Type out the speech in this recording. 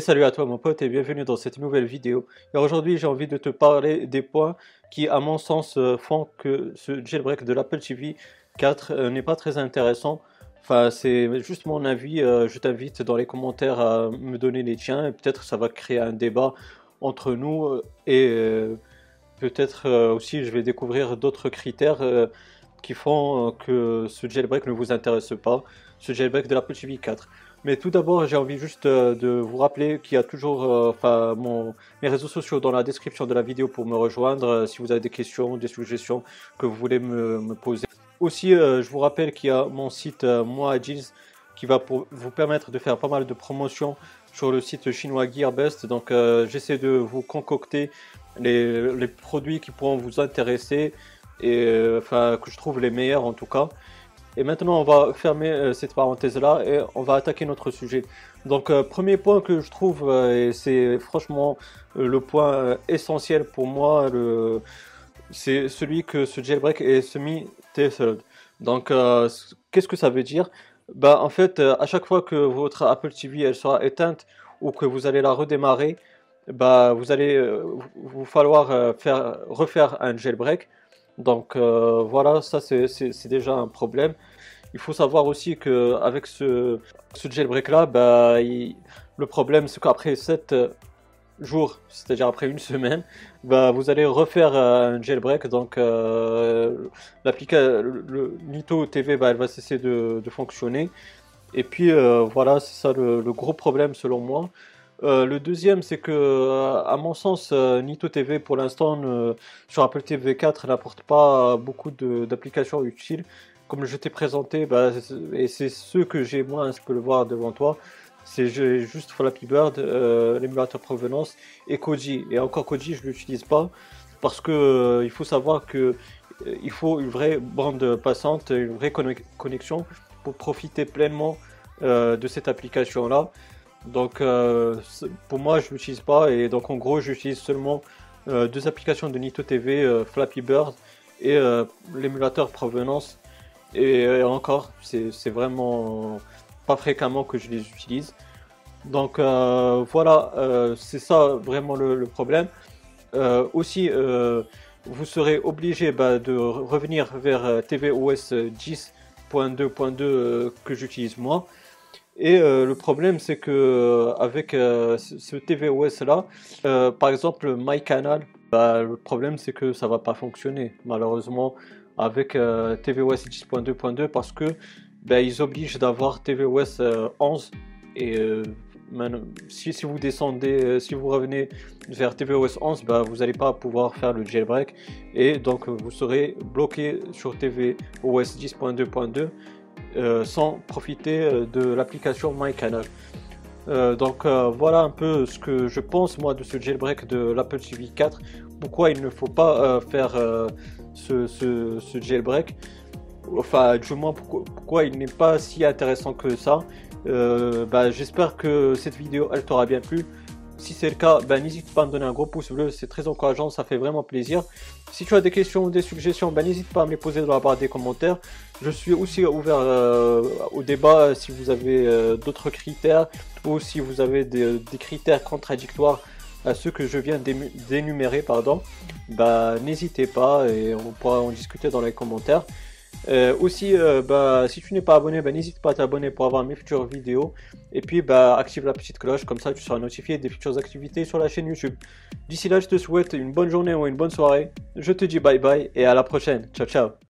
Salut à toi mon pote et bienvenue dans cette nouvelle vidéo. Et aujourd'hui j'ai envie de te parler des points qui à mon sens euh, font que ce jailbreak de l'Apple TV 4 euh, n'est pas très intéressant. Enfin c'est juste mon avis, euh, je t'invite dans les commentaires à me donner les tiens et peut-être ça va créer un débat entre nous et peut-être aussi je vais découvrir d'autres critères qui font que ce jailbreak ne vous intéresse pas, ce jailbreak de l'Apple TV 4. Mais tout d'abord, j'ai envie juste euh, de vous rappeler qu'il y a toujours euh, mes réseaux sociaux dans la description de la vidéo pour me rejoindre euh, si vous avez des questions, des suggestions que vous voulez me, poser. Aussi, je vous rappelle qu'il y a mon site Moi Jeans qui va vous permettre de faire pas mal de promotions sur le site chinois Gearbest. Donc, j'essaie de vous concocter les, produits qui pourront vous intéresser et enfin que je trouve les meilleurs en tout cas. Et maintenant, on va fermer euh, cette parenthèse-là et on va attaquer notre sujet. Donc, euh, premier point que je trouve, euh, et c'est franchement le point essentiel pour moi, c'est celui que ce jailbreak est semi-tethered. Donc, qu'est-ce que ça veut dire? Bah, En fait, à chaque fois que votre Apple TV elle sera éteinte ou que vous allez la redémarrer, bah, vous allez vous falloir faire, refaire un jailbreak. Donc voilà, ça c'est déjà un problème. Il faut savoir aussi qu'avec ce, ce jailbreak-là, bah, le problème c'est qu'après 7 jours, c'est-à-dire après une semaine, bah, vous allez refaire un jailbreak. Donc euh, l'application, le, Nito TV, bah, elle va cesser de, fonctionner. Et puis euh, voilà, c'est ça le, gros problème selon moi. Euh, le deuxième, c'est que, à mon sens, Nito TV pour l'instant sur Apple TV 4 n'apporte pas beaucoup d'applications utiles comme je t'ai présenté, bah, et c'est ce que j'ai moins, je peux le voir devant toi, c'est juste Flappy Bird, euh, l'émulateur provenance et Koji. Et encore Koji, je ne l'utilise pas parce que euh, il faut savoir que euh, il faut une vraie bande passante, une vraie connexion pour profiter pleinement de cette application-là. Donc pour moi, je l'utilise pas et donc en gros, j'utilise seulement deux applications de Nito TV, Flappy Bird et l'émulateur provenance et encore, c'est vraiment pas fréquemment que je les utilise. Donc euh, voilà, euh, c'est ça vraiment le, problème. Euh, aussi, vous serez obligé bah, de revenir vers tvOS 10.2.2 que j'utilise moi. Et le problème, c'est que avec ce tvOS là, par exemple MyCanal, bah, le problème c'est que ça va pas fonctionner. Malheureusement, avec euh, tvOS 10.2.2 parce que ben, ils obligent d'avoir tvOS 11 euh, et euh, si, si, vous descendez, si vous revenez vers tvOS 11, ben, vous n'allez pas pouvoir faire le jailbreak et donc vous serez bloqué sur tvOS 10.2.2 sans profiter de l'application MyCanal. Euh, donc voilà un peu ce que je pense moi de ce jailbreak de l'Apple TV 4. Pourquoi il ne faut pas faire ce, jailbreak? Enfin, du moins, pourquoi, il n'est pas si intéressant que ça? Euh, bah, j'espère que cette vidéo, elle t'aura bien plu. Si c'est le cas, bah, n'hésite pas à me donner un gros pouce bleu, c'est très encourageant, ça fait vraiment plaisir. Si tu as des questions ou des suggestions, bah, n'hésite pas à me les poser dans la barre des commentaires. Je suis aussi ouvert euh, au débat si vous avez euh, d'autres critères ou si vous avez des critères contradictoires à ceux que je viens d'énumérer, pardon, bah, n'hésitez pas et on pourra en discuter dans les commentaires. Euh, aussi, euh, bah, si tu n'es pas abonné, bah, n'hésite pas à t'abonner pour avoir mes futures vidéos. Et puis, bah, active la petite cloche, comme ça tu seras notifié des futures activités sur la chaîne YouTube. D'ici là, je te souhaite une bonne journée ou une bonne soirée. Je te dis bye bye et à la prochaine. Ciao, ciao.